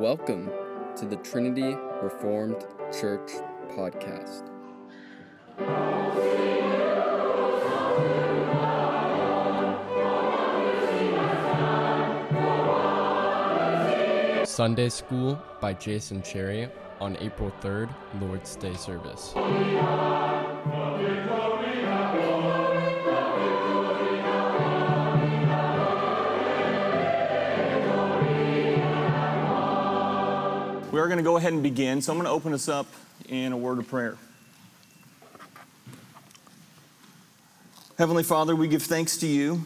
Welcome to the Trinity Reformed Church podcast. Sunday School by Jason Cherry on April 3rd, Lord's Day service. Going to go ahead and begin. So I'm going to open us up in a word of prayer. Heavenly Father, we give thanks to you,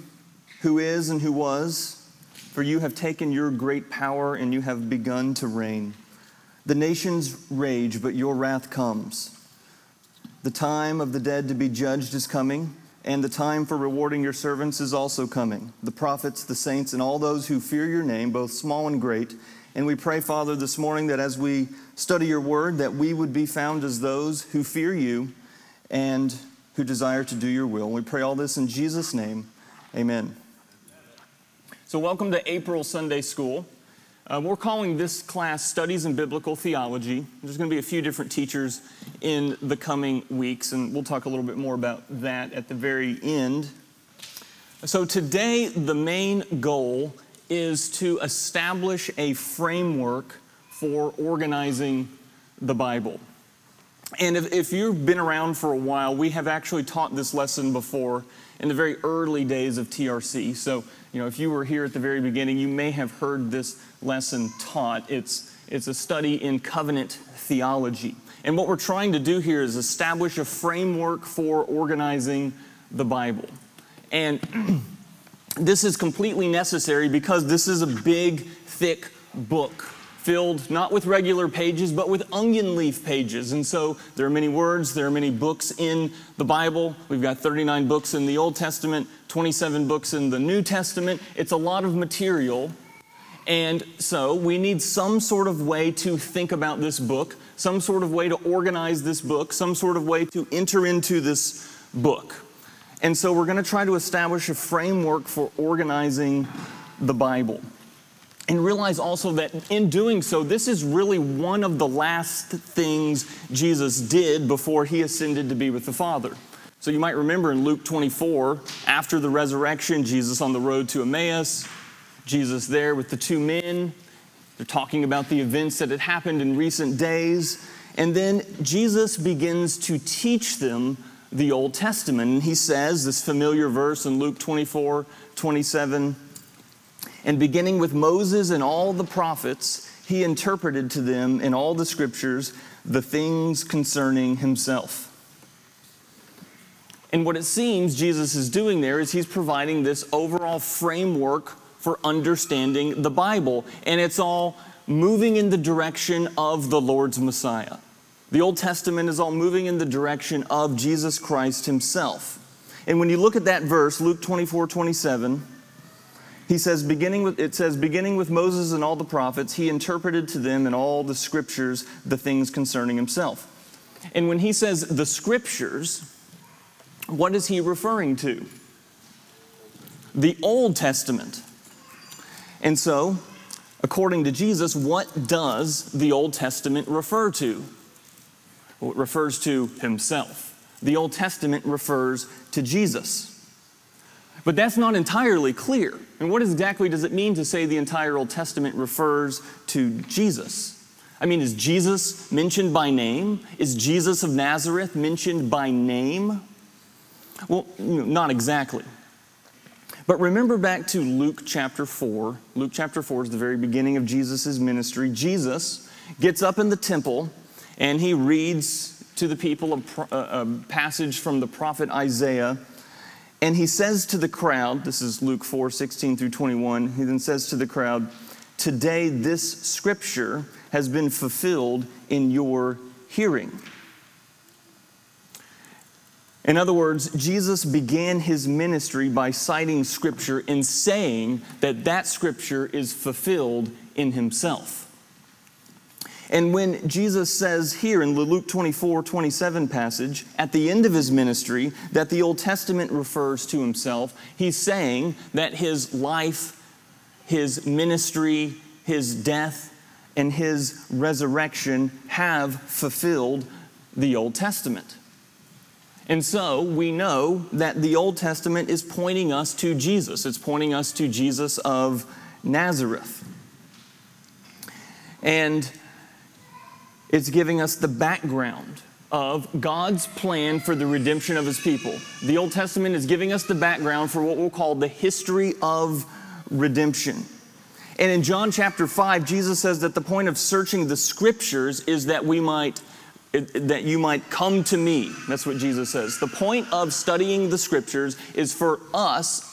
who is and who was, for you have taken your great power and you have begun to reign. The nations rage, but your wrath comes. The time of the dead to be judged is coming, and the time for rewarding your servants is also coming. The prophets, the saints, and all those who fear your name, both small and great, and we pray, Father, this morning that as we study your word, that we would be found as those who fear you and who desire to do your will. We pray all this in Jesus' name. Amen. So, welcome to April Sunday School. Uh, we're calling this class Studies in Biblical Theology. There's going to be a few different teachers in the coming weeks, and we'll talk a little bit more about that at the very end. So, today, the main goal is to establish a framework for organizing the Bible. And if, if, you've been around for a while, we have actually taught this lesson before in the very early days of TRC. So, you know, if you were here at the very beginning, you may have heard this lesson taught. It's, it's a study in covenant theology. And what we're trying to do here is establish a framework for organizing the Bible. And this is completely necessary because this is a big, thick book filled not with regular pages, but with onion leaf pages. And so there are many words, there are many books in the Bible. We've got 39 books in the Old Testament, 27 books in the New Testament. It's a lot of material. And so we need some sort of way to think about this book, some sort of way to organize this book, some sort of way to enter into this book. And so we're going to try to establish a framework for organizing the Bible. And realize also that in doing so, this is really one of the last things Jesus did before he ascended to be with the Father. So you might remember in Luke 24, after the resurrection, Jesus on the road to Emmaus, Jesus there with the two men. They're talking about the events that had happened in recent days. And then Jesus begins to teach them the Old Testament. And he says this familiar verse in Luke 24 27, and beginning with Moses and all the prophets, he interpreted to them in all the scriptures the things concerning himself. And what it seems Jesus is doing there is he's providing this overall framework for understanding the Bible. And it's all moving in the direction of the Lord's Messiah. The Old Testament is all moving in the direction of Jesus Christ himself. And when you look at that verse, Luke 24 27, he says, beginning with, it says, beginning with Moses and all the prophets, he interpreted to them in all the scriptures the things concerning himself. And when he says the scriptures, what is he referring to? The Old Testament. And so, according to Jesus, what does the Old Testament refer to? Refers to himself. The Old Testament refers to Jesus. But that's not entirely clear. And what exactly does it mean to say the entire Old Testament refers to Jesus? I mean, is Jesus mentioned by name? Is Jesus of Nazareth mentioned by name? Well, not exactly. But remember back to Luke chapter 4. Luke chapter 4 is the very beginning of Jesus' ministry. Jesus gets up in the temple and he reads to the people a, a, passage from the prophet Isaiah. And he says to the crowd, this is Luke 4 16 through 21, he then says to the crowd, Today this scripture has been fulfilled in your hearing. In other words, Jesus began his ministry by citing scripture and saying that that scripture is fulfilled in himself. And when Jesus says here in the Luke 24 27 passage, at the end of his ministry, that the Old Testament refers to himself, he's saying that his life, his ministry, his death, and his resurrection have fulfilled the Old Testament. And so we know that the Old Testament is pointing us to Jesus. It's pointing us to Jesus of Nazareth. And it's giving us the background of God's plan for the redemption of his people. The Old Testament is giving us the background for what we'll call the history of redemption. And in John chapter 5, Jesus says that the point of searching the scriptures is that we might that you might come to me. That's what Jesus says. The point of studying the scriptures is for us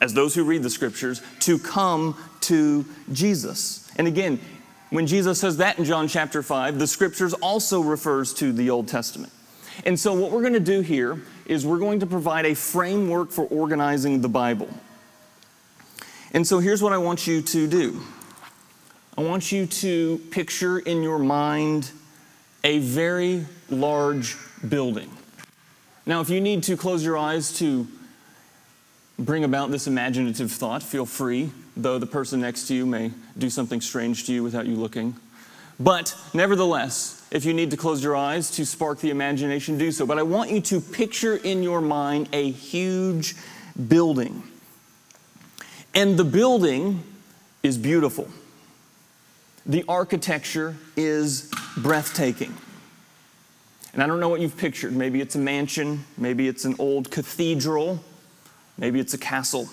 as those who read the scriptures to come to Jesus. And again, when Jesus says that in John chapter 5, the scriptures also refers to the Old Testament. And so what we're going to do here is we're going to provide a framework for organizing the Bible. And so here's what I want you to do I want you to picture in your mind a very large building. Now, if you need to close your eyes to bring about this imaginative thought, feel free, though the person next to you may do something strange to you without you looking. But nevertheless, if you need to close your eyes to spark the imagination, do so. But I want you to picture in your mind a huge building. And the building is beautiful. The architecture is breathtaking. And I don't know what you've pictured. Maybe it's a mansion, maybe it's an old cathedral, maybe it's a castle.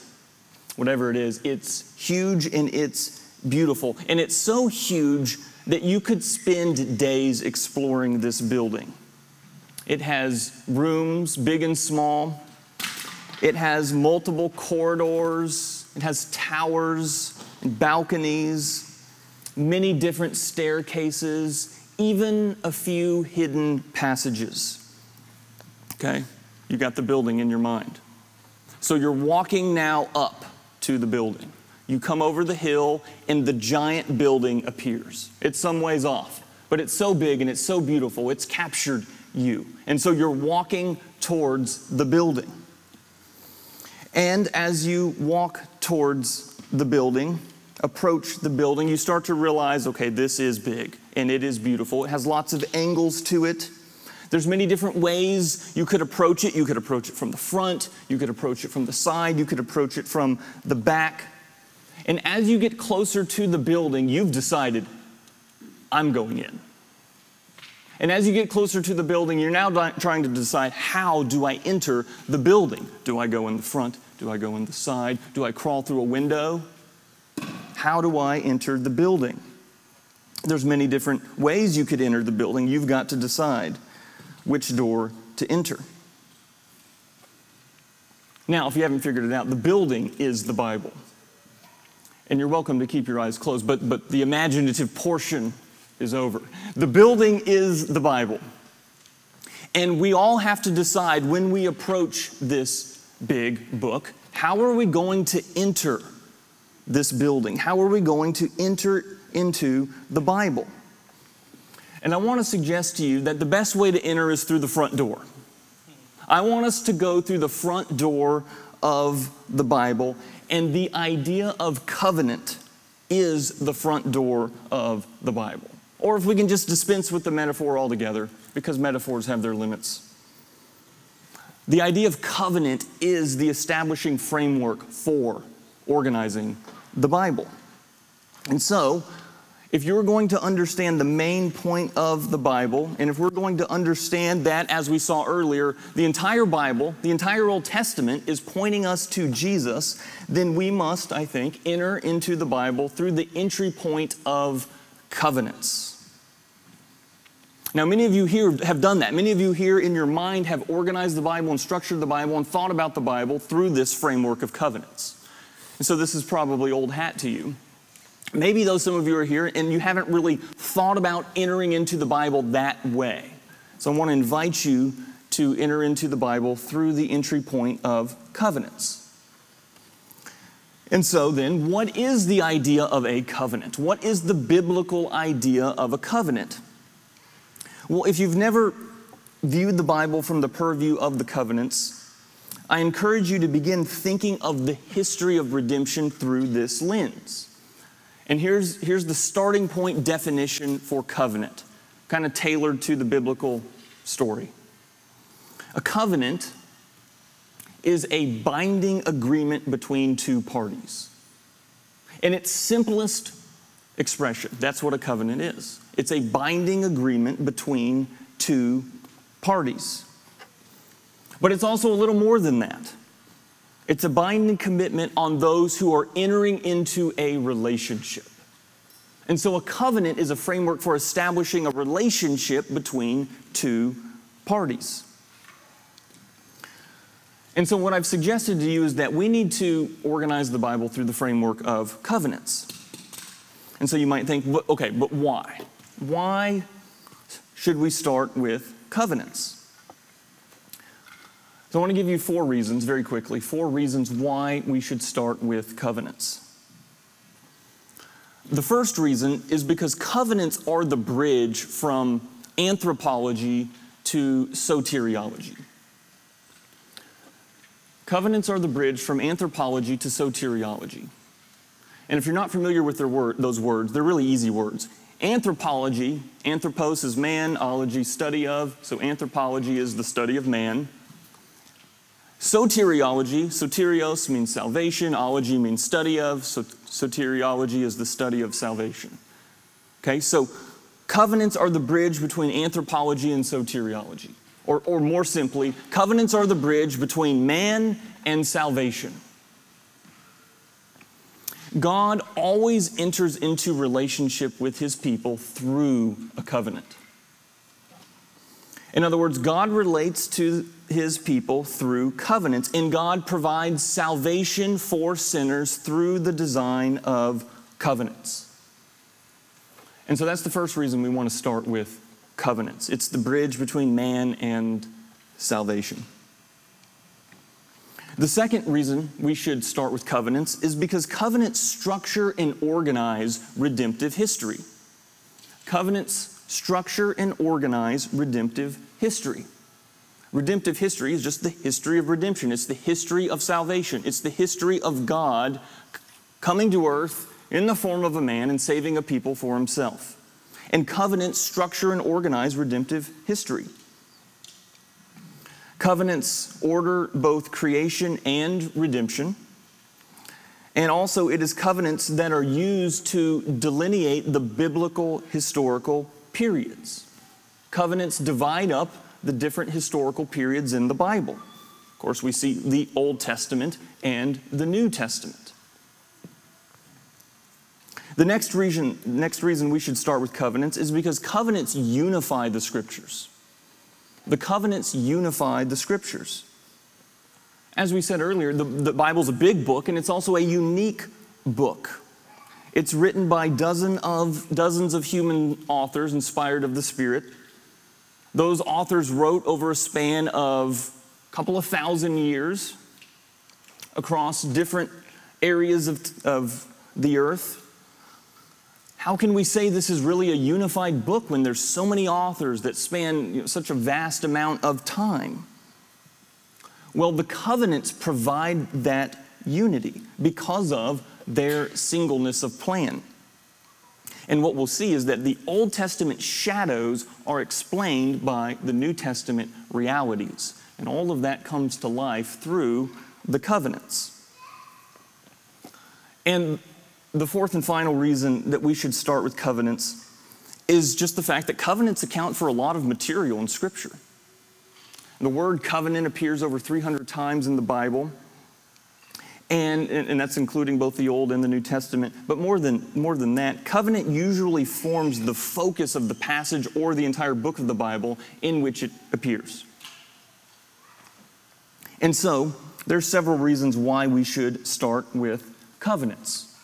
Whatever it is, it's huge and it's beautiful. And it's so huge that you could spend days exploring this building. It has rooms, big and small. It has multiple corridors it has towers and balconies, many different staircases, even a few hidden passages. Okay? You got the building in your mind. So you're walking now up to the building. You come over the hill, and the giant building appears. It's some ways off, but it's so big and it's so beautiful, it's captured you. And so you're walking towards the building. And as you walk towards the building, approach the building, you start to realize okay, this is big and it is beautiful. It has lots of angles to it. There's many different ways you could approach it. You could approach it from the front, you could approach it from the side, you could approach it from the back. And as you get closer to the building, you've decided, I'm going in. And as you get closer to the building, you're now trying to decide how do I enter the building? Do I go in the front? Do I go in the side? Do I crawl through a window? How do I enter the building? There's many different ways you could enter the building. You've got to decide which door to enter. Now, if you haven't figured it out, the building is the Bible. And you're welcome to keep your eyes closed, but, but the imaginative portion is over. The building is the Bible. And we all have to decide when we approach this big book how are we going to enter this building? How are we going to enter into the Bible? And I want to suggest to you that the best way to enter is through the front door. I want us to go through the front door of the Bible, and the idea of covenant is the front door of the Bible. Or if we can just dispense with the metaphor altogether, because metaphors have their limits. The idea of covenant is the establishing framework for organizing the Bible. And so, if you're going to understand the main point of the Bible, and if we're going to understand that, as we saw earlier, the entire Bible, the entire Old Testament is pointing us to Jesus, then we must, I think, enter into the Bible through the entry point of covenants. Now, many of you here have done that. Many of you here in your mind have organized the Bible and structured the Bible and thought about the Bible through this framework of covenants. And so this is probably old hat to you. Maybe though some of you are here and you haven't really thought about entering into the Bible that way. So I want to invite you to enter into the Bible through the entry point of covenants. And so then, what is the idea of a covenant? What is the biblical idea of a covenant? Well, if you've never viewed the Bible from the purview of the covenants, I encourage you to begin thinking of the history of redemption through this lens. And here's, here's the starting point definition for covenant, kind of tailored to the biblical story. A covenant is a binding agreement between two parties. In its simplest expression, that's what a covenant is it's a binding agreement between two parties. But it's also a little more than that. It's a binding commitment on those who are entering into a relationship. And so a covenant is a framework for establishing a relationship between two parties. And so, what I've suggested to you is that we need to organize the Bible through the framework of covenants. And so you might think, okay, but why? Why should we start with covenants? So, I want to give you four reasons very quickly four reasons why we should start with covenants. The first reason is because covenants are the bridge from anthropology to soteriology. Covenants are the bridge from anthropology to soteriology. And if you're not familiar with word, those words, they're really easy words. Anthropology, anthropos is man, ology, study of, so anthropology is the study of man. Soteriology, soterios means salvation, ology means study of, so soteriology is the study of salvation. Okay, so covenants are the bridge between anthropology and soteriology. Or, or more simply, covenants are the bridge between man and salvation. God always enters into relationship with his people through a covenant. In other words, God relates to his people through covenants, and God provides salvation for sinners through the design of covenants. And so that's the first reason we want to start with covenants. It's the bridge between man and salvation. The second reason we should start with covenants is because covenants structure and organize redemptive history. Covenants structure and organize redemptive history. Redemptive history is just the history of redemption. It's the history of salvation. It's the history of God coming to earth in the form of a man and saving a people for himself and covenants structure and organize redemptive history. Covenants order both creation and redemption. And also, it is covenants that are used to delineate the biblical historical periods. Covenants divide up the different historical periods in the Bible. Of course, we see the Old Testament and the New Testament. The next reason, next reason we should start with covenants is because covenants unify the scriptures. The covenants unify the scriptures. As we said earlier, the, the Bible's a big book and it's also a unique book. It's written by dozen of, dozens of human authors inspired of the Spirit. Those authors wrote over a span of a couple of thousand years across different areas of, of the earth. How can we say this is really a unified book when there's so many authors that span you know, such a vast amount of time? Well, the covenants provide that unity because of their singleness of plan. And what we'll see is that the Old Testament shadows are explained by the New Testament realities. And all of that comes to life through the covenants. And the fourth and final reason that we should start with covenants is just the fact that covenants account for a lot of material in Scripture. The word covenant appears over 300 times in the Bible, and, and, that's including both the Old and the New Testament. But more than, more than that, covenant usually forms the focus of the passage or the entire book of the Bible in which it appears. And so, there's several reasons why we should start with covenants.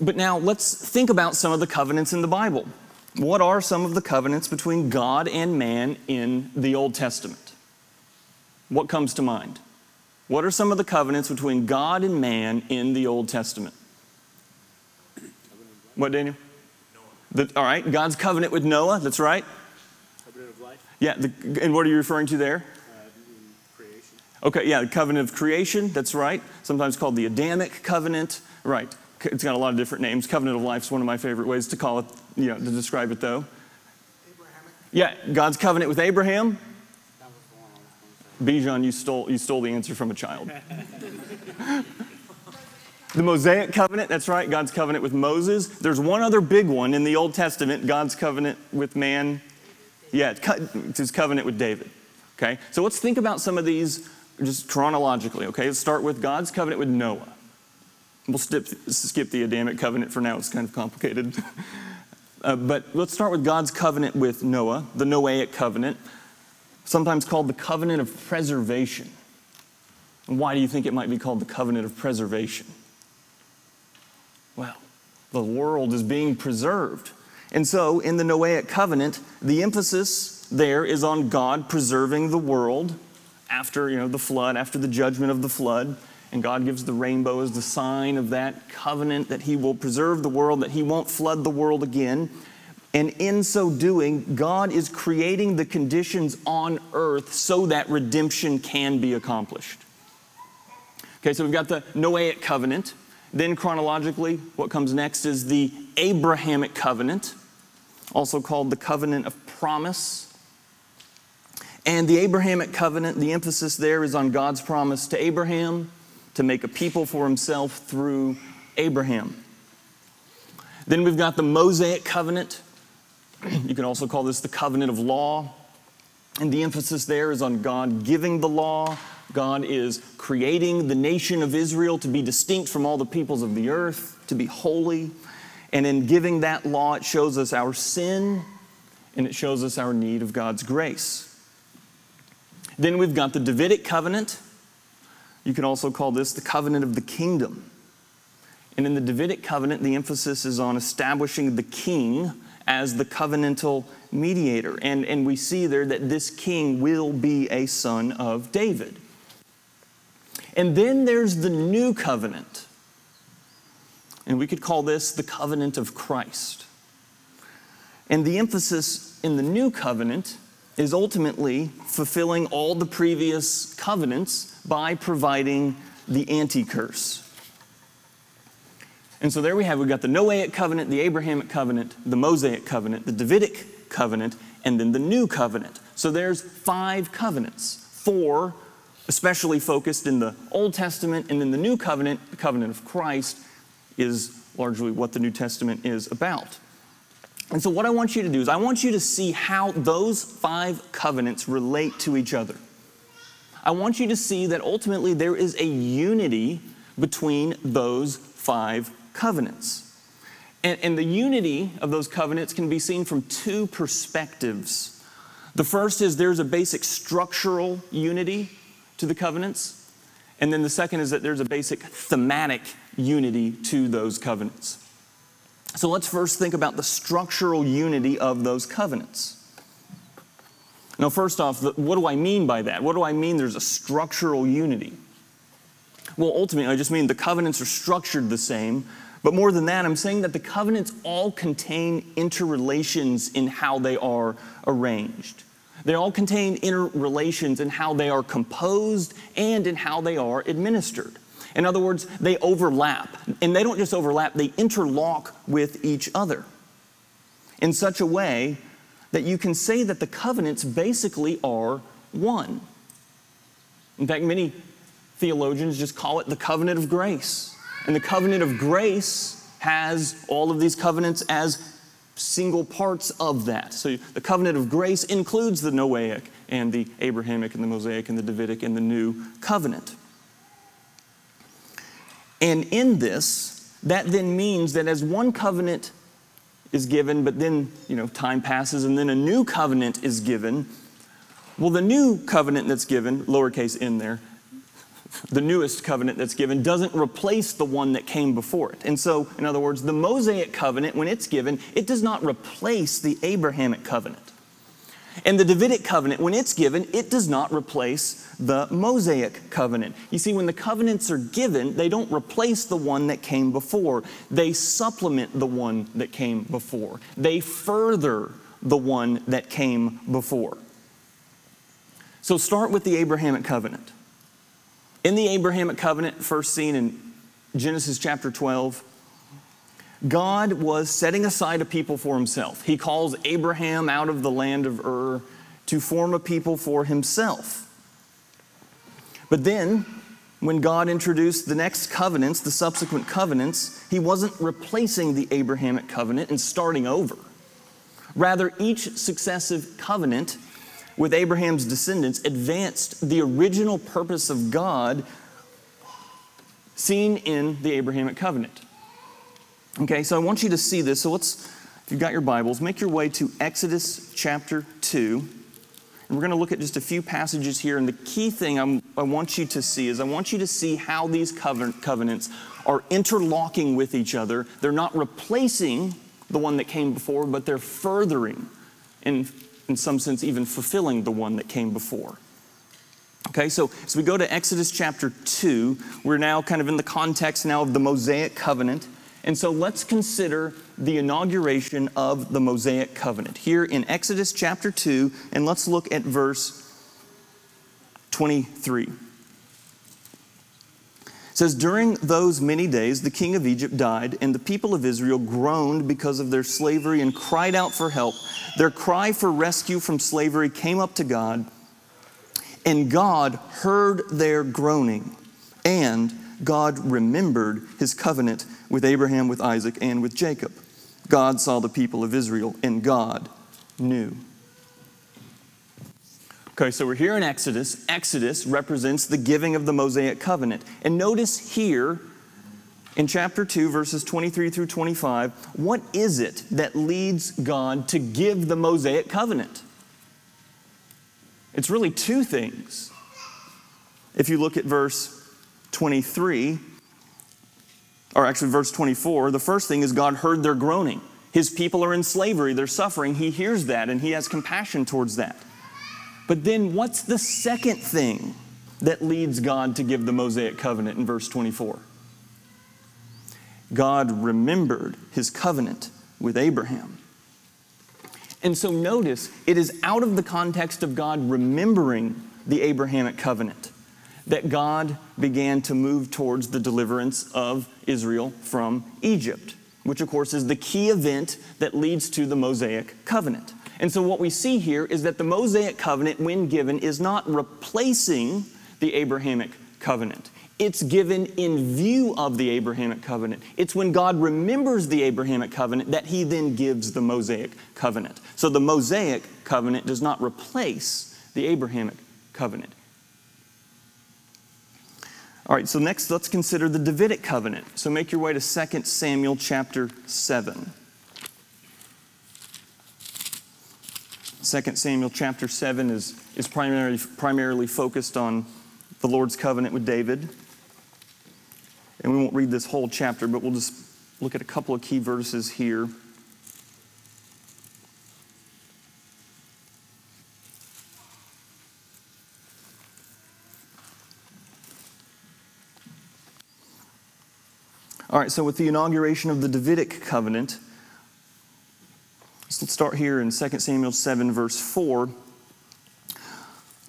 But now let's think about some of the covenants in the Bible. What are some of the covenants between God and man in the Old Testament? What comes to mind? What are some of the covenants between God and man in the Old Testament? What, Daniel? The, all right, God's covenant with Noah, that's right. Covenant of life. Yeah, the, and what are you referring to there? Uh, creation. Okay, yeah, the covenant of creation, that's right. Sometimes called the Adamic covenant, right. It's got a lot of different names. Covenant of life is one of my favorite ways to call it, you know, to describe it though. Yeah, God's covenant with Abraham. Bijan, you stole, you stole the answer from a child. the Mosaic covenant, that's right, God's covenant with Moses. There's one other big one in the Old Testament, God's covenant with man. Yeah, it's his covenant with David. Okay, so let's think about some of these just chronologically. Okay, let's start with God's covenant with Noah. We'll skip, skip the Adamic covenant for now, it's kind of complicated. uh, but let's start with God's covenant with Noah, the Noahic covenant sometimes called the covenant of preservation. And why do you think it might be called the covenant of preservation? Well, the world is being preserved. And so, in the Noahic covenant, the emphasis there is on God preserving the world after, you know, the flood, after the judgment of the flood. And God gives the rainbow as the sign of that covenant that He will preserve the world, that He won't flood the world again. And in so doing, God is creating the conditions on earth so that redemption can be accomplished. Okay, so we've got the Noahic covenant. Then, chronologically, what comes next is the Abrahamic covenant, also called the covenant of promise. And the Abrahamic covenant, the emphasis there is on God's promise to Abraham to make a people for himself through Abraham. Then we've got the Mosaic covenant, you can also call this the covenant of law. And the emphasis there is on God giving the law. God is creating the nation of Israel to be distinct from all the peoples of the earth, to be holy. And in giving that law, it shows us our sin and it shows us our need of God's grace. Then we've got the Davidic covenant. You can also call this the covenant of the kingdom. And in the Davidic covenant, the emphasis is on establishing the king as the covenantal mediator. And, and we see there that this king will be a son of David. And then there's the new covenant. And we could call this the covenant of Christ. And the emphasis in the new covenant is ultimately fulfilling all the previous covenants by providing the anti curse. And so there we have, we've got the Noahic covenant, the Abrahamic covenant, the Mosaic covenant, the Davidic covenant, and then the new covenant. So there's five covenants, four especially focused in the Old Testament, and then the new covenant, the covenant of Christ, is largely what the New Testament is about. And so, what I want you to do is, I want you to see how those five covenants relate to each other. I want you to see that ultimately there is a unity between those five covenants. And, and, the unity of those covenants can be seen from two perspectives. The first is there's a basic structural unity to the covenants, and then the second is that there's a basic thematic unity to those covenants. So let's first think about the structural unity of those covenants. Now, first off, what do I mean by that? What do I mean there's a structural unity? Well, ultimately, I just mean the covenants are structured the same, but more than that, I'm saying that the covenants all contain interrelations in how they are arranged. They all contain interrelations in how they are composed and in how they are administered. In other words, they overlap. And they don't just overlap, they interlock with each other in such a way that you can say that the covenants basically are one. In fact, many theologians just call it the covenant of grace. And the covenant of grace has all of these covenants as single parts of that. So the covenant of grace includes the Noahic and the Abrahamic and the Mosaic and the Davidic and the new covenant. And in this, that then means that as one covenant is given, but then, you know, time passes and then a new covenant is given, well, the new covenant that's given, lowercase in there, the newest covenant that's given doesn't replace the one that came before it. And so, in other words, the Mosaic covenant, when it's given, it does not replace the Abrahamic covenant. And the Davidic covenant, when it's given, it does not replace the Mosaic covenant. You see, when the covenants are given, they don't replace the one that came before, they supplement the one that came before, they further the one that came before. So, start with the Abrahamic covenant. In the Abrahamic covenant, first seen in Genesis chapter 12, God was setting aside a people for himself. He calls Abraham out of the land of Ur to form a people for himself. But then, when God introduced the next covenants, the subsequent covenants, he wasn't replacing the Abrahamic covenant and starting over. Rather, each successive covenant with Abraham's descendants advanced the original purpose of God seen in the Abrahamic covenant. Okay, so I want you to see this. So let's, if you've got your Bibles, make your way to Exodus chapter 2. And we're going to look at just a few passages here. And the key thing I'm, i want you to see is I want you to see how these covenants are interlocking with each other. They're not replacing the one that came before, but they're furthering, in, in some sense, even fulfilling the one that came before. Okay, so as we go to Exodus chapter 2, we're now kind of in the context now of the Mosaic covenant. And so let's consider the inauguration of the Mosaic covenant here in Exodus chapter 2, and let's look at verse 23. Says, During those many days, the king of Egypt died, and the people of Israel groaned because of their slavery and cried out for help. Their cry for rescue from slavery came up to God, and God heard their groaning, and God remembered his covenant with Abraham, with Isaac, and with Jacob. God saw the people of Israel, and God knew. Okay, so we're here in Exodus. Exodus represents the giving of the Mosaic covenant. And notice here in chapter 2, verses 23 through 25, what is it that leads God to give the Mosaic covenant? It's really two things. If you look at verse 23, or actually verse 24, the first thing is God heard their groaning. His people are in slavery, they're suffering. He hears that and he has compassion towards that. But then what's the second thing that leads God to give the Mosaic covenant in verse 24? God remembered his covenant with Abraham. And so notice, it is out of the context of God remembering the Abrahamic covenant that God began to move towards the deliverance of Israel from Egypt, which of course is the key event that leads to the Mosaic covenant. And so what we see here is that the Mosaic covenant, when given, is not replacing the Abrahamic covenant. It's given in view of the Abrahamic covenant. It's when God remembers the Abrahamic covenant that he then gives the Mosaic covenant. So the Mosaic covenant does not replace the Abrahamic covenant. All right, so next let's consider the Davidic covenant. So make your way to 2 Samuel chapter 7. 2 Samuel chapter 7 is, is primarily, primarily focused on the Lord's covenant with David. And we won't read this whole chapter, but we'll just look at a couple of key verses here. All right, so with the inauguration of the Davidic covenant, let's start here in 2 Samuel 7, verse 4.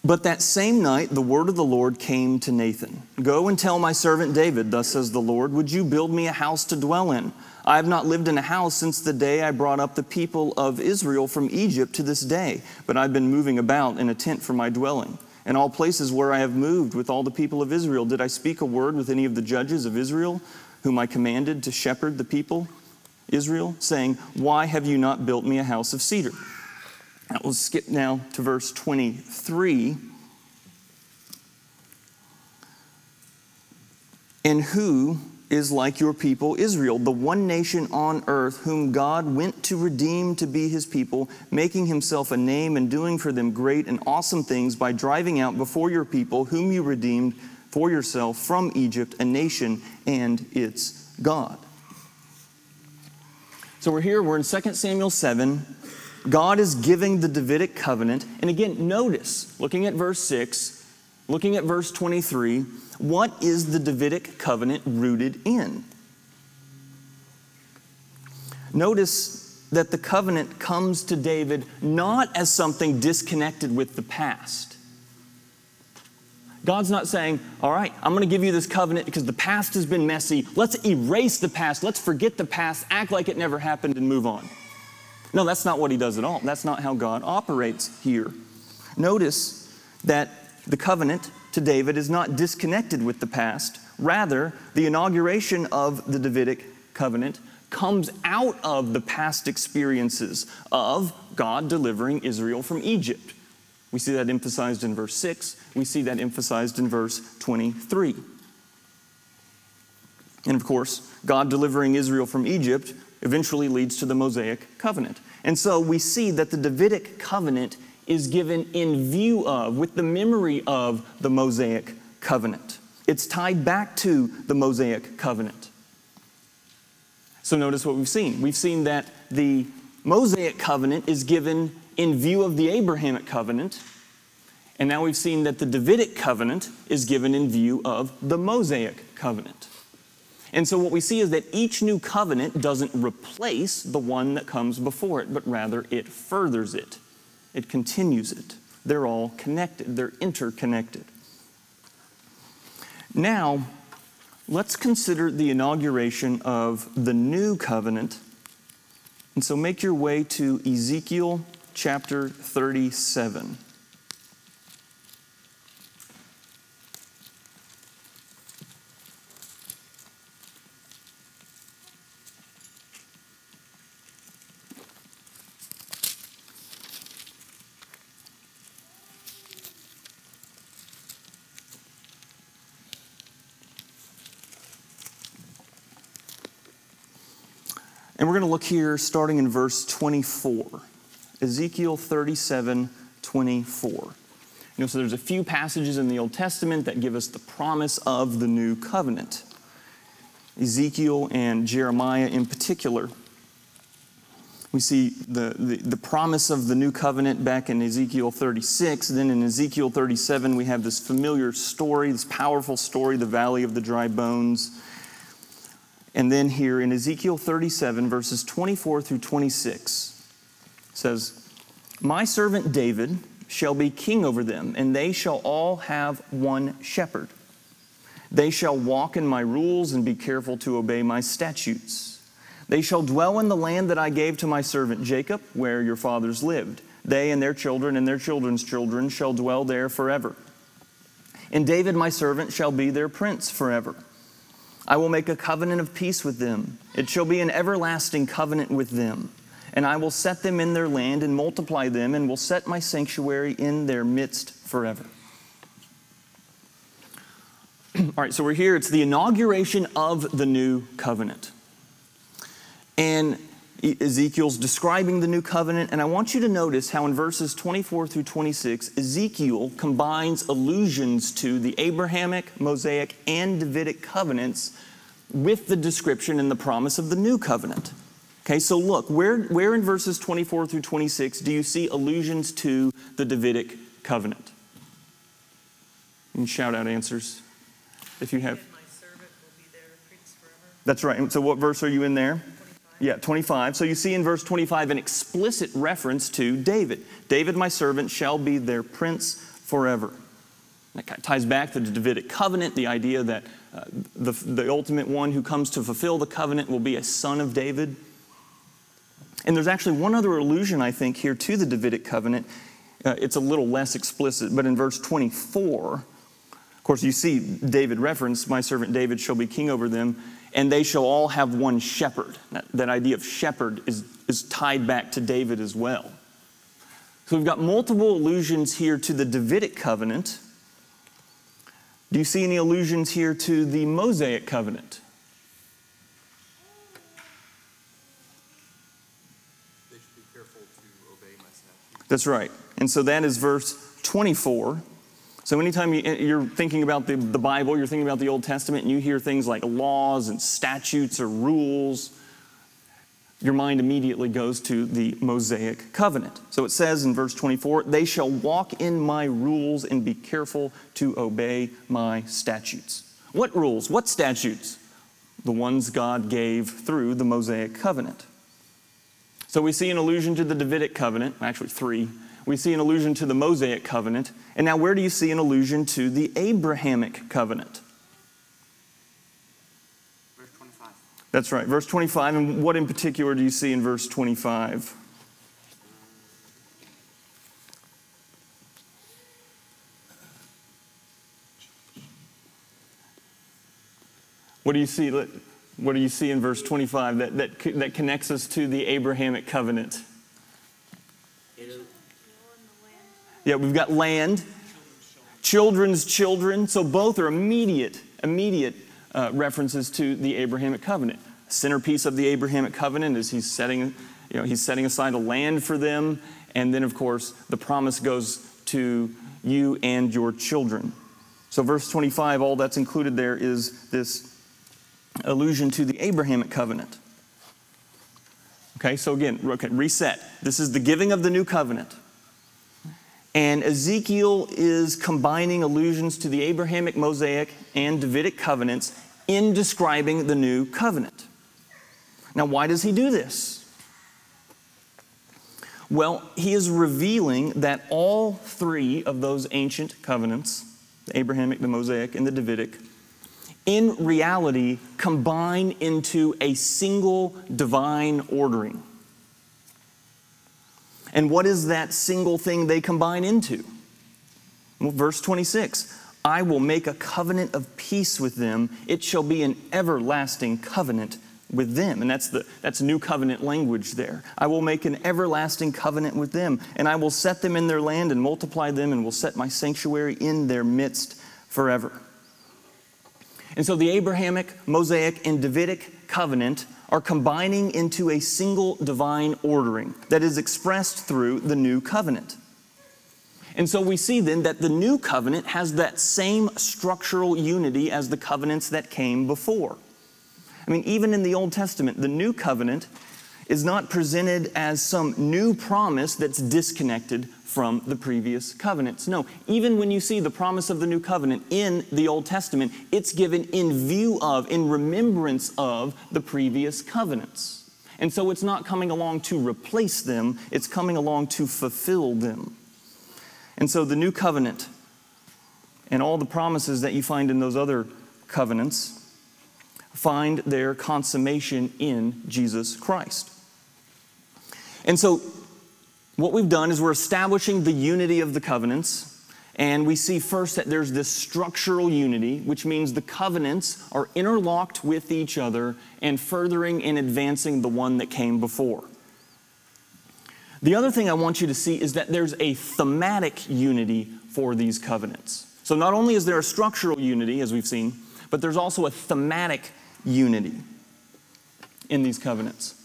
But that same night, the word of the Lord came to Nathan Go and tell my servant David, Thus says the Lord, Would you build me a house to dwell in? I have not lived in a house since the day I brought up the people of Israel from Egypt to this day, but I've been moving about in a tent for my dwelling. In all places where I have moved with all the people of Israel, did I speak a word with any of the judges of Israel? whom I commanded to shepherd the people, Israel, saying, Why have you not built me a house of cedar? Now we'll skip now to verse 23. And who is like your people Israel, the one nation on earth whom God went to redeem to be his people, making himself a name and doing for them great and awesome things by driving out before your people, whom you redeemed for yourself from Egypt, a nation and its God. So we're here, we're in 2 Samuel 7. God is giving the Davidic covenant. And again, notice, looking at verse 6, looking at verse 23, what is the Davidic covenant rooted in? Notice that the covenant comes to David not as something disconnected with the past God's not saying, All right, I'm going to give you this covenant because the past has been messy. Let's erase the past. Let's forget the past, act like it never happened, and move on. No, that's not what he does at all. That's not how God operates here. Notice that the covenant to David is not disconnected with the past. Rather, the inauguration of the Davidic covenant comes out of the past experiences of God delivering Israel from Egypt. We see that emphasized in verse 6. We see that emphasized in verse 23. And of course, God delivering Israel from Egypt eventually leads to the Mosaic covenant. And so we see that the Davidic covenant is given in view of, with the memory of the Mosaic covenant. It's tied back to the Mosaic covenant. So notice what we've seen. We've seen that the Mosaic covenant is given in view of the Abrahamic covenant. And now we've seen that the Davidic covenant is given in view of the Mosaic covenant. And so what we see is that each new covenant doesn't replace the one that comes before it, but rather it furthers it, it continues it. They're all connected, they're interconnected. Now, let's consider the inauguration of the new covenant. And so make your way to Ezekiel chapter 37. And we're going to look here starting in verse 24. Ezekiel 37 24. You know, so there's a few passages in the Old Testament that give us the promise of the new covenant. Ezekiel and Jeremiah in particular. We see the, the, the, promise of the new covenant back in Ezekiel 36. Then in Ezekiel 37, we have this familiar story, this powerful story, the valley of the dry bones. And then here in Ezekiel 37, verses 24 through 26, says, My servant David shall be king over them, and they shall all have one shepherd. They shall walk in my rules and be careful to obey my statutes. They shall dwell in the land that I gave to my servant Jacob, where your fathers lived. They and their children and their children's children shall dwell there forever. And David, my servant, shall be their prince forever. I will make a covenant of peace with them. It shall be an everlasting covenant with them. And I will set them in their land and multiply them, and will set my sanctuary in their midst forever. All right, so we're here. It's the inauguration of the new covenant. And Ezekiel's describing the new covenant, and I want you to notice how in verses 24 through 26, Ezekiel combines allusions to the Abrahamic, Mosaic, and Davidic covenants with the description and the promise of the new covenant. Okay, so look, where, where in verses 24 through 26 do you see allusions to the Davidic covenant? Can shout out answers if you have. That's right. So, what verse are you in there? Yeah, 25. So you see in verse 25 an explicit reference to David. David, my servant, shall be their prince forever. That ties back to the Davidic covenant, the idea that uh, the, the ultimate one who comes to fulfill the covenant will be a son of David. And there's actually one other allusion, I think, here to the Davidic covenant. Uh, it's a little less explicit, but in verse 24, of course, you see David reference, My servant David shall be king over them, and they shall all have one shepherd. That, that idea of shepherd is, is tied back to David as well. So we've got multiple allusions here to the Davidic covenant. Do you see any allusions here to the Mosaic covenant? That's right. And so that is verse 24. So, anytime you, eh, are thinking about the Bible, you're thinking about the Old Testament, and you hear things like laws and statutes or rules, your mind immediately goes to the Mosaic covenant. So it says in verse 24, They shall walk in my rules and be careful to obey my statutes. What rules? What statutes? The ones God gave through the Mosaic covenant. So we see an allusion to the Davidic covenant, actually, three we see an allusion to the Mosaic covenant. And now, where do you see an allusion to the Abrahamic covenant? Verse 25. That's right, verse 25. And what in particular do you see in verse 25? What do you see? What do you see in verse 25 that, that, that connects us to the Abrahamic covenant? Yeah, we've got land, children's children. So both are immediate, immediate uh, references to the Abrahamic covenant. Centerpiece of the Abrahamic covenant is he's setting, you know, he's setting aside a land for them, and then of course the promise goes to you and your children. So verse 25, all that's included there is this allusion to the Abrahamic covenant. Okay, so again, okay, reset. This is the giving of the new covenant. And Ezekiel is combining allusions to the Abrahamic, Mosaic, and Davidic covenants in describing the new covenant. Now, why does he do this? Well, he is revealing that all three of those ancient covenants the Abrahamic, the Mosaic, and the Davidic in reality combine into a single divine ordering. And what is that single thing they combine into? Well, verse 26 I will make a covenant of peace with them, it shall be an everlasting covenant with them. And that's, the, that's new covenant language there. I will make an everlasting covenant with them, and I will set them in their land and multiply them, and will set my sanctuary in their midst forever. And so the Abrahamic, Mosaic, and Davidic covenant are combining into a single divine ordering that is expressed through the new covenant. And so we see then that the new covenant has that same structural unity as the covenants that came before. I mean, even in the Old Testament, the new covenant is not presented as some new promise that's disconnected from the previous covenants. No, even when you see the promise of the new covenant in the Old Testament, it's given in view of, in remembrance of the previous covenants. And so it's not coming along to replace them, it's coming along to fulfill them. And so the new covenant and all the promises that you find in those other covenants find their consummation in Jesus Christ. And so, what we've done is we're establishing the unity of the covenants. And we see first that there's this structural unity, which means the covenants are interlocked with each other and furthering and advancing the one that came before. The other thing I want you to see is that there's a thematic unity for these covenants. So not only is there a structural unity, as we've seen, but there's also a thematic unity in these covenants.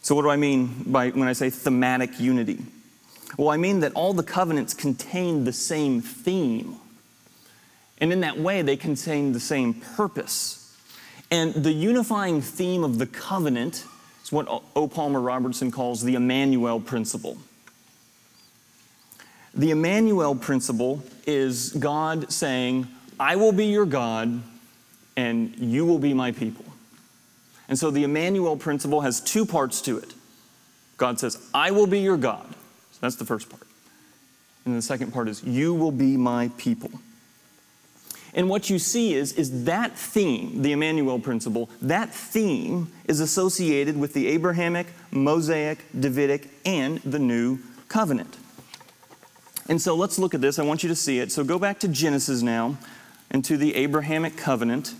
So, what do I mean by when I say thematic unity? Well, I mean that all the covenants contain the same theme. And in that way, they contain the same purpose. And the unifying theme of the covenant is what O. Palmer Robertson calls the Emmanuel principle. The Emmanuel principle is God saying, I will be your God and you will be my people. And so the Emmanuel principle has two parts to it. God says, I will be your God. So that's the first part. And the second part is, You will be my people. And what you see is, is that theme, the Emmanuel principle, that theme is associated with the Abrahamic, Mosaic, Davidic, and the New Covenant. And so let's look at this. I want you to see it. So go back to Genesis now and to the Abrahamic covenant.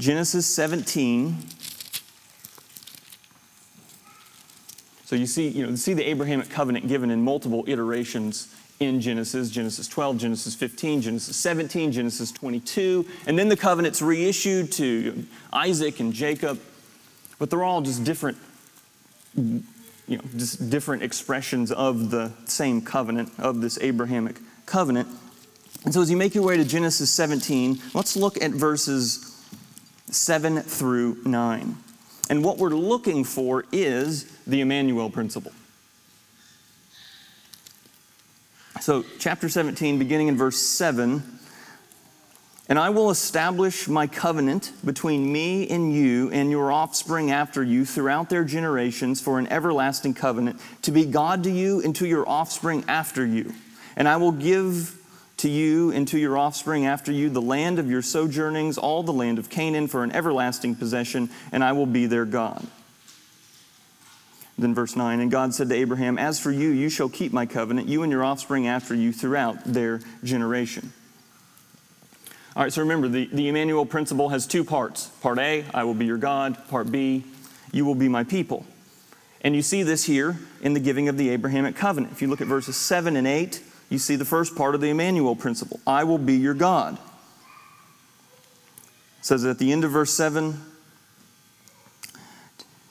Genesis 17. So you see, you know, see the Abrahamic covenant given in multiple iterations in Genesis, Genesis 12, Genesis 15, Genesis 17, Genesis 22, and then the covenant's reissued to Isaac and Jacob. But they're all just different, you know, just different expressions of the same covenant, of this Abrahamic covenant. And so as you make your way to Genesis 17, let's look at verses 7 through 9. And what we're looking for is the Emmanuel principle. So, chapter 17, beginning in verse 7. And I will establish my covenant between me and you and your offspring after you throughout their generations for an everlasting covenant to be God to you and to your offspring after you. And I will give to you and to your offspring after you the land of your sojournings, all the land of Canaan for an everlasting possession, and I will be their God. Then verse 9, and God said to Abraham, As for you, you shall keep my covenant, you and your offspring after you throughout their generation. All right, so remember, the, the Emmanuel principle has two parts. Part A, I will be your God. Part B, you will be my people. And you see this here in the giving of the Abrahamic covenant. If you look at verses 7 and 8, you see the first part of the Emmanuel principle I will be your God. It says at the end of verse 7,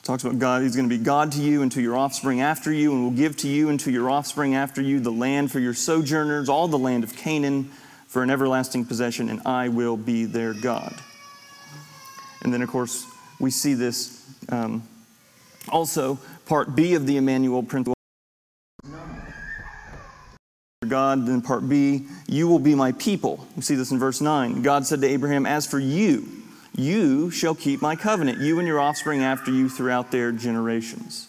talks about God, He's going to be God to you and to your offspring after you, and will give to you and to your offspring after you the land for your sojourners, all the land of Canaan for an everlasting possession, and I will be their God. And then, of course, we see this um, also, part B of the Emmanuel principle. God, then part B, you will be my people. We see this in verse 9. God said to Abraham, As for you, you shall keep my covenant, you and your offspring after you throughout their generations.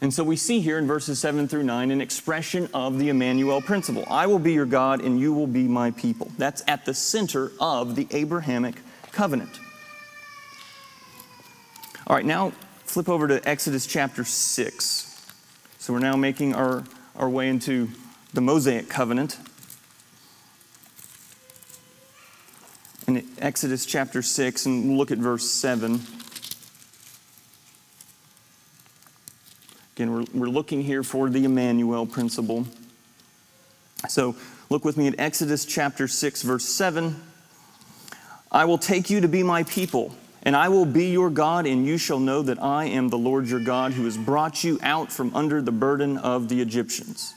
And so we see here in verses 7 through 9 an expression of the Emmanuel principle I will be your God and you will be my people. That's at the center of the Abrahamic covenant. All right, now flip over to Exodus chapter 6. So we're now making our, our way into the Mosaic covenant. In Exodus chapter 6, and look at verse 7. Again, we're, we're looking here for the Emmanuel principle. So look with me at Exodus chapter 6, verse 7. I will take you to be my people, and I will be your God, and you shall know that I am the Lord your God who has brought you out from under the burden of the Egyptians.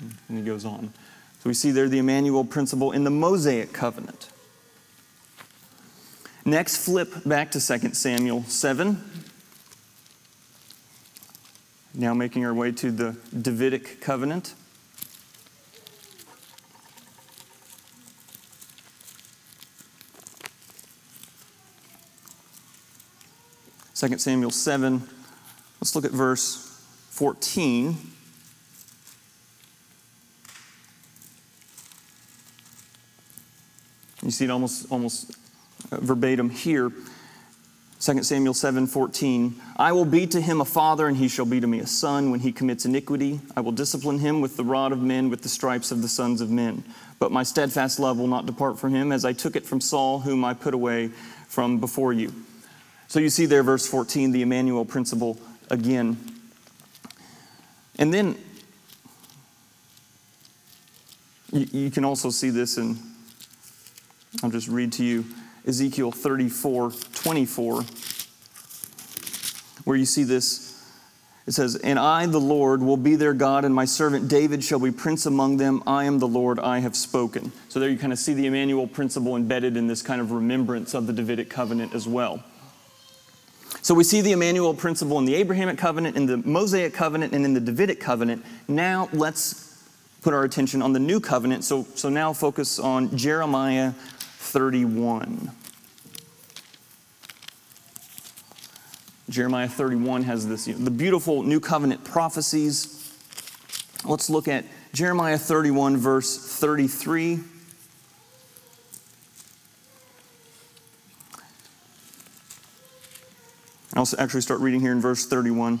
And he goes on. So we see there the Emmanuel principle in the Mosaic covenant. Next, flip back to 2 Samuel 7. Now making our way to the Davidic covenant. Second Samuel 7. Let's look at verse 14. You see it almost, almost uh, verbatim here. 2 Samuel 7 14. I will be to him a father, and he shall be to me a son. When he commits iniquity, I will discipline him with the rod of men, with the stripes of the sons of men. But my steadfast love will not depart from him, as I took it from Saul, whom I put away from before you. So you see there, verse 14, the Emmanuel principle again. And then you, you can also see this in, I'll just read to you Ezekiel 34 24, where you see this. It says, And I, the Lord, will be their God, and my servant David shall be prince among them. I am the Lord, I have spoken. So there you kind of see the Emmanuel principle embedded in this kind of remembrance of the Davidic covenant as well. So we see the Emmanuel principle in the Abrahamic covenant, in the Mosaic covenant, and in the Davidic covenant. Now let's put our attention on the new covenant. So, so now focus on Jeremiah 31. Jeremiah 31 has this, the beautiful new covenant prophecies. Let's look at Jeremiah 31, verse 33. I'll actually start reading here in verse 31.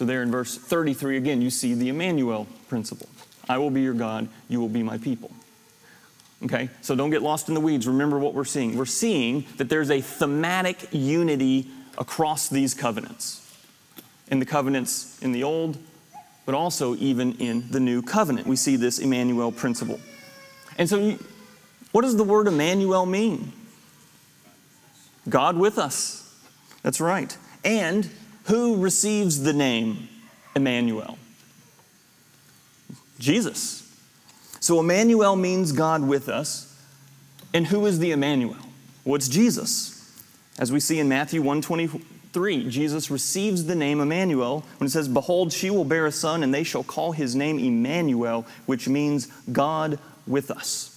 So, there in verse 33, again, you see the Emmanuel principle I will be your God, you will be my people. Okay, so don't get lost in the weeds. Remember what we're seeing. We're seeing that there's a thematic unity across these covenants. In the covenants in the old, but also even in the new covenant. We see this Emmanuel principle. And so, what does the word Emmanuel mean? God with us. That's right. And who receives the name Emmanuel? Jesus. So Emmanuel means God with us. And who is the Emmanuel? Well, Jesus. As we see in Matthew 123, Jesus receives the name Emmanuel when it says, Behold, she will bear a son, and they shall call his name Emmanuel, which means God with us.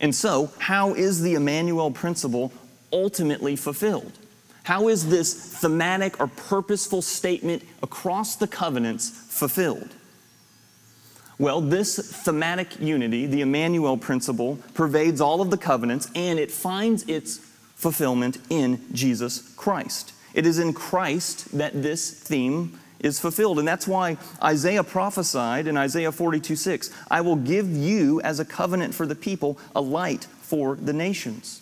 And so, how is the Emmanuel principle ultimately fulfilled? How is this thematic or purposeful statement across the covenants fulfilled? Well, this thematic unity, the Emmanuel principle, pervades all of the covenants and it finds its fulfillment in Jesus Christ. It is in Christ that this theme is fulfilled. And that's why Isaiah prophesied in Isaiah 42 6, I will give you as a covenant for the people, a light for the nations.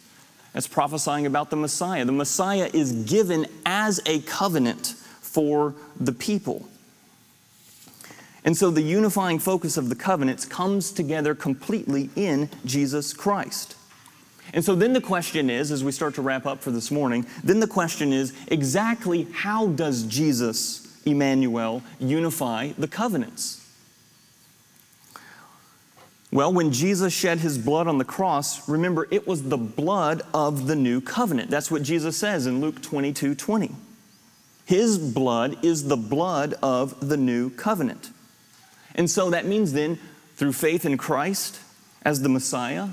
That's prophesying about the Messiah. The Messiah is given as a covenant for the people. And so the unifying focus of the covenants comes together completely in Jesus Christ. And so then the question is, as we start to wrap up for this morning, then the question is exactly how does Jesus, Emmanuel, unify the covenants? Well, when Jesus shed his blood on the cross, remember, it was the blood of the new covenant. That's what Jesus says in Luke 22 20. His blood is the blood of the new covenant. And so that means then, through faith in Christ as the Messiah,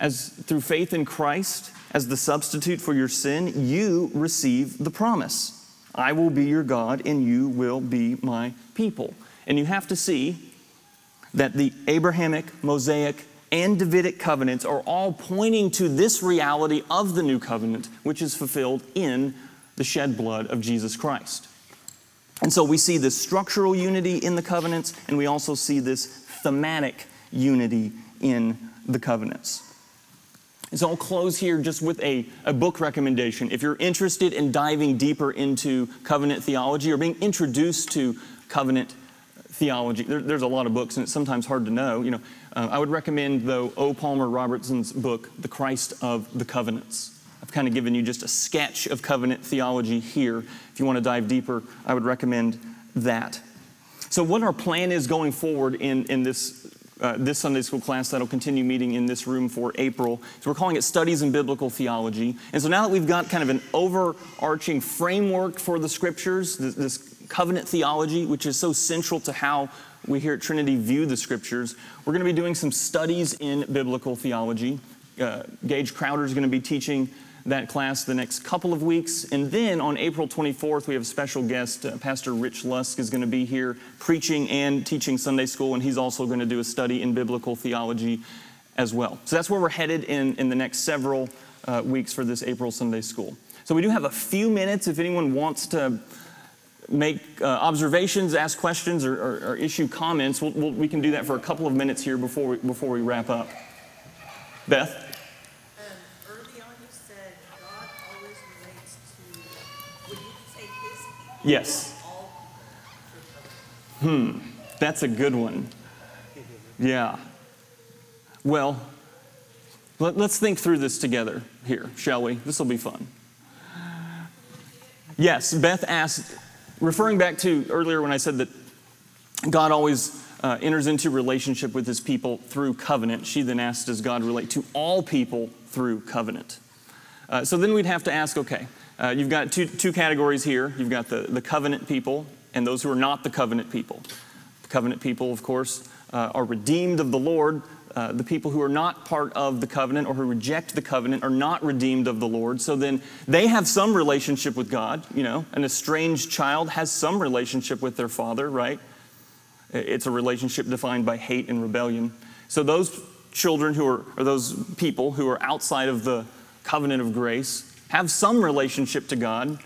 as through faith in Christ as the substitute for your sin, you receive the promise. I will be your God and you will be my people. And you have to see that the Abrahamic, Mosaic, and Davidic covenants are all pointing to this reality of the new covenant, which is fulfilled in the shed blood of Jesus Christ. And so we see this structural unity in the covenants, and we also see this thematic unity in the covenants. And so I'll close here just with a, a book recommendation. If you're interested in diving deeper into covenant theology or being introduced to covenant theology, there, there's a lot of books, and it's sometimes hard to know. You know, uh, I would recommend, though, O. Palmer Robertson's book, The Christ of the Covenants. I've kind of given you just a sketch of covenant theology here. If you want to dive deeper, I would recommend that. So, what our plan is going forward in, in this, uh, this Sunday school class that'll continue meeting in this room for April, so we're calling it Studies in Biblical Theology. And so now that we've got kind of an overarching framework for the scriptures, this, this covenant theology, which is so central to how we here at Trinity view the scriptures, we're going to be doing some studies in biblical theology. Uh, Gage Crowder is going to be teaching that class the next couple of weeks. And then on April 24th, we have a special guest. Uh, Pastor Rich Lusk is going to be here preaching and teaching Sunday school, and he's also going to do a study in biblical theology as well. So that's where we're headed in, in the next several uh, weeks for this April Sunday school. So we do have a few minutes if anyone wants to make uh, observations, ask questions, or, or, or issue comments. We'll, we'll, we can do that for a couple of minutes here before we, before we wrap up. Beth? Yes. Hmm, that's a good one. Yeah. Well, let, us think through this together here, shall we? This will be fun. Yes, Beth asked, referring back to earlier when I said that God always uh, enters into relationship with his people through covenant, she then asked, Does God relate to all people through covenant? Uh, so then we'd have to ask, okay, uh, you've got two, two categories here. You've got the, the covenant people and those who are not the covenant people. The covenant people, of course, uh, are redeemed of the Lord. Uh, the people who are not part of the covenant or who reject the covenant are not redeemed of the Lord. So then they have some relationship with God. You know, an estranged child has some relationship with their father, right? It's a relationship defined by hate and rebellion. So those children who are, or those people who are outside of the covenant of grace, have some relationship to God,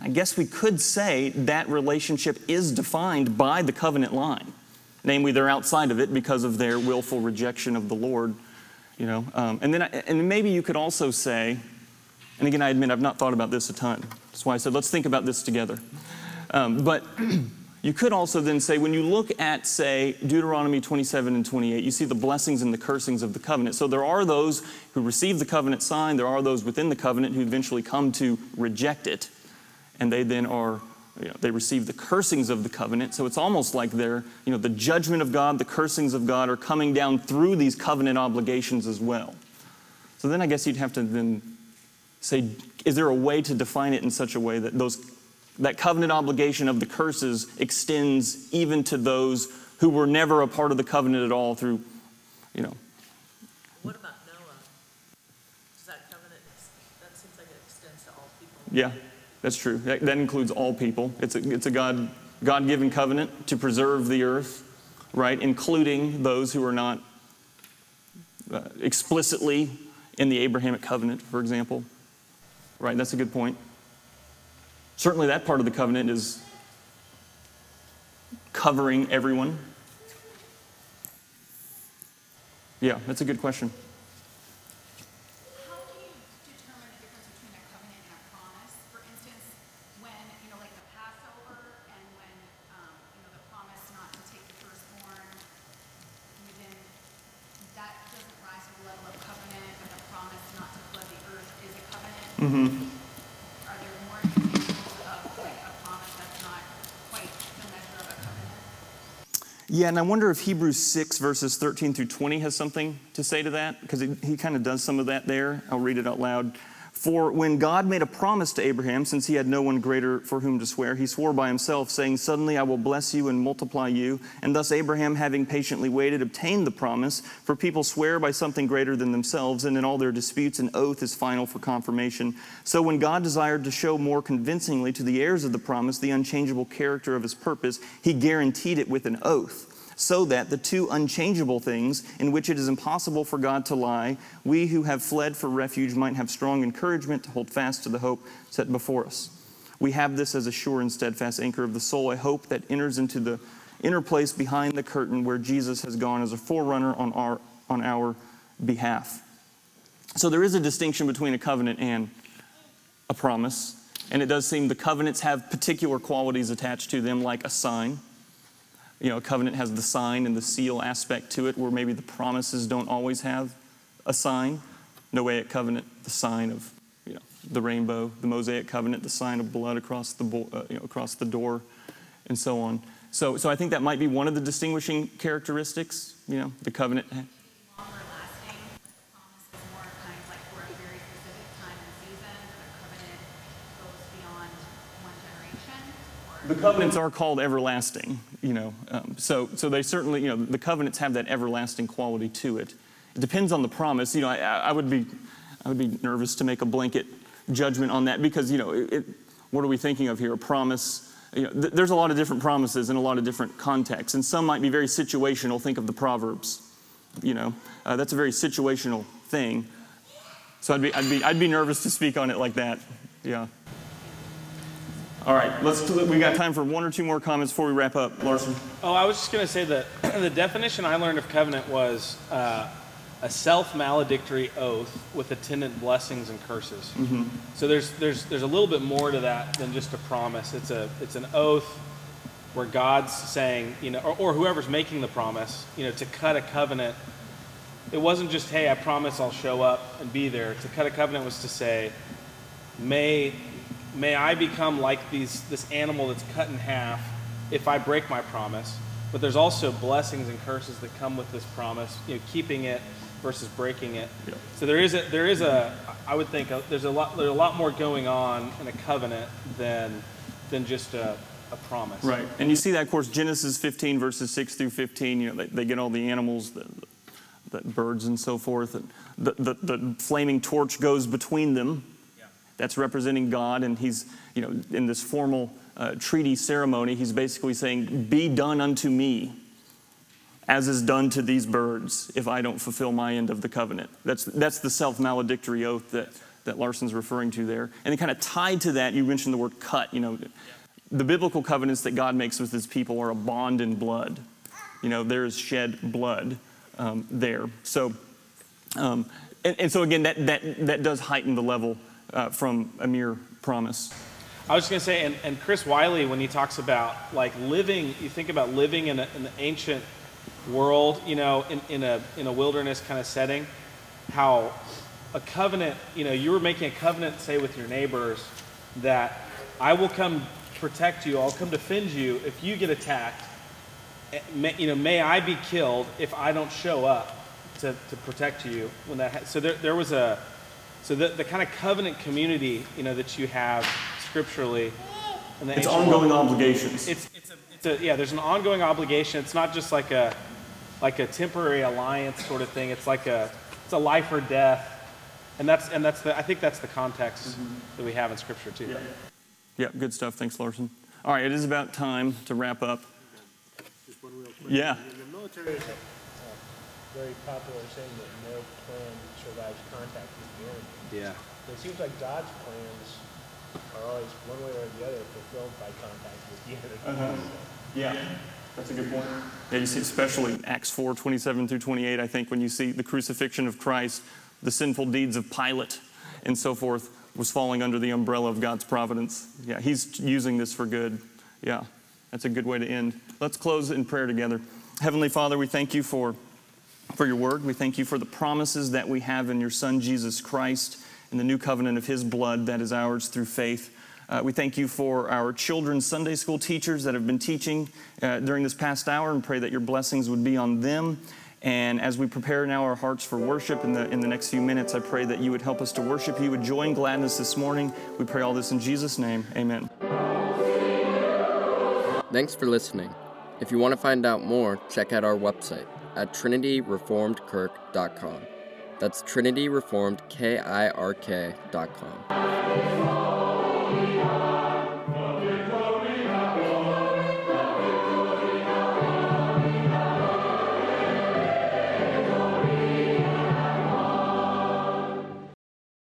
I guess we could say that relationship is defined by the covenant line. Namely, they're outside of it because of their willful rejection of the Lord. You know, um, and then I, and maybe you could also say, and again, I admit I've not thought about this a ton. That's why I said let's think about this together. Um, but You could also then say, when you look at, say, Deuteronomy 27 and 28, you see the blessings and the cursings of the covenant. So there are those who receive the covenant sign, there are those within the covenant who eventually come to reject it, and they then are you know, they receive the cursings of the covenant. So it's almost like they're, you know, the judgment of God, the cursings of God are coming down through these covenant obligations as well. So then I guess you'd have to then say, is there a way to define it in such a way that those that covenant obligation of the curses extends even to those who were never a part of the covenant at all through, you know. What about Noah? Does that covenant, that seems like it extends to all people. Yeah. That's true. That, that includes all people. It's a, it's a God, God-given covenant to preserve the earth, right? Including those who are not uh, explicitly in the Abrahamic covenant, for example. Right, that's a good point. Certainly that part of the covenant is covering everyone. Yeah, that's a good question. Mm-hmm. Are there more examples of like a promise that's not quite the measure of a covenant? Yeah, and I wonder if Hebrews 6, verses 13 through 20 has something to say to that, because he, he kind of does some of that there. I'll read it out loud. For when God made a promise to Abraham, since he had no one greater for whom to swear, he swore by himself, saying, Suddenly I will bless you and multiply you. And thus Abraham, having patiently waited, obtained the promise. For people swear by something greater than themselves, and in all their disputes, an oath is final for confirmation. So when God desired to show more convincingly to the heirs of the promise the unchangeable character of his purpose, he guaranteed it with an oath so that the two unchangeable things in which it is impossible for God to lie, we who have fled for refuge might have strong encouragement to hold fast to the hope set before us. We have this as a sure and steadfast anchor of the soul, a hope that enters into the inner place behind the curtain where Jesus has gone as a forerunner on our, on our behalf. So there is a distinction between a covenant and a promise. And it does seem the covenants have particular qualities attached to them, like a sign you know, a covenant has the sign and the seal aspect to it, where maybe the promises don't always have a sign. Noahic covenant, the sign of you know, the rainbow, the Mosaic covenant, the sign of blood across the, uh, you know, across the door, and so on. So, so I think that might be one of the distinguishing characteristics. You know, the covenant the covenants are called everlasting, you know. Um, so, so they certainly, you know, the covenants have that everlasting quality to it. It depends on the promise. You know, I, I would be, I would be nervous to make a blanket judgment on that because, you know, it, what are we thinking of here? A promise. You know, th- there's a lot of different promises in a lot of different contexts, and some might be very situational. Think of the Proverbs. You know, uh, that's a very situational thing. So I'd be, I'd be, I'd be nervous to speak on it like that. Yeah. All right, let's. We got time for one or two more comments before we wrap up, Larson. Oh, I was just going to say that the definition I learned of covenant was uh, a self-maledictory oath with attendant blessings and curses. Mm-hmm. So there's there's there's a little bit more to that than just a promise. It's a it's an oath where God's saying, you know, or, or whoever's making the promise, you know, to cut a covenant. It wasn't just, hey, I promise I'll show up and be there. To cut a covenant was to say, may may I become like these, this animal that's cut in half if I break my promise. But there's also blessings and curses that come with this promise, you know, keeping it versus breaking it. Yeah. So there is a, there is a, I would think a, there's a lot, there's a lot more going on in a covenant than, than just a, a promise. Right. And you see that, of course, Genesis 15 verses 6 through 15, you know, they, they get all the animals, the, the birds and so forth. And the, the, the flaming torch goes between them that's representing God, and he's, you know, in this formal uh, treaty ceremony, he's basically saying, Be done unto me as is done to these birds if I don't fulfill my end of the covenant. That's, that's the self maledictory oath that, that Larson's referring to there. And then, kind of tied to that, you mentioned the word cut. You know, the biblical covenants that God makes with his people are a bond in blood. You know, there is shed blood um, there. So, um, and, and, so again, that, that, that does heighten the level uh, from a mere promise. I was just gonna say, and, and Chris Wiley, when he talks about like living, you think about living in, a, in the ancient world, you know, in, in a in a wilderness kind of setting, how a covenant, you know, you were making a covenant, say, with your neighbors, that I will come protect you, I'll come defend you if you get attacked. Eh, May, you know, may I be killed if I don't show up to, to protect you when that. Ha- so there, there was a, so the, the kind of covenant community, you know, that you have scripturally. In the It's ongoing world, obligations. it's, it's, a, it's a, yeah, there's an ongoing obligation. It's not just like a, like a temporary alliance sort of thing. It's like a, it's a life or death. And that's, and that's the, I think that's the context that we have in scripture too. Yeah, good stuff. Thanks, Larson. All right, it is about time to wrap up. Just one real quick. Yeah. In the military, it's a very popular saying that no plan survives contact with the enemy. Yeah. It seems like God's plans are always one way or the other fulfilled by contact with the enemy. Uh-huh. Yeah, that's a good point. Yeah, you see, especially Acts 4 27 through 28, I think, when you see the crucifixion of Christ, the sinful deeds of Pilate, and so forth, was falling under the umbrella of God's providence. Yeah, He's using this for good. Yeah, that's a good way to end. Let's close in prayer together. Heavenly Father, we thank you for, for your word. We thank you for the promises that we have in your Son, Jesus Christ, and the new covenant of His blood that is ours through faith. Uh, we thank you for our children's Sunday school teachers that have been teaching uh, during this past hour and pray that your blessings would be on them. And as we prepare now our hearts for worship in the, in the next few minutes, I pray that you would help us to worship you with joy and gladness this morning. We pray all this in Jesus' name. Amen. Thanks for listening. If you want to find out more, check out our website at trinityreformedkirk.com. That's trinityreformedkirk.com.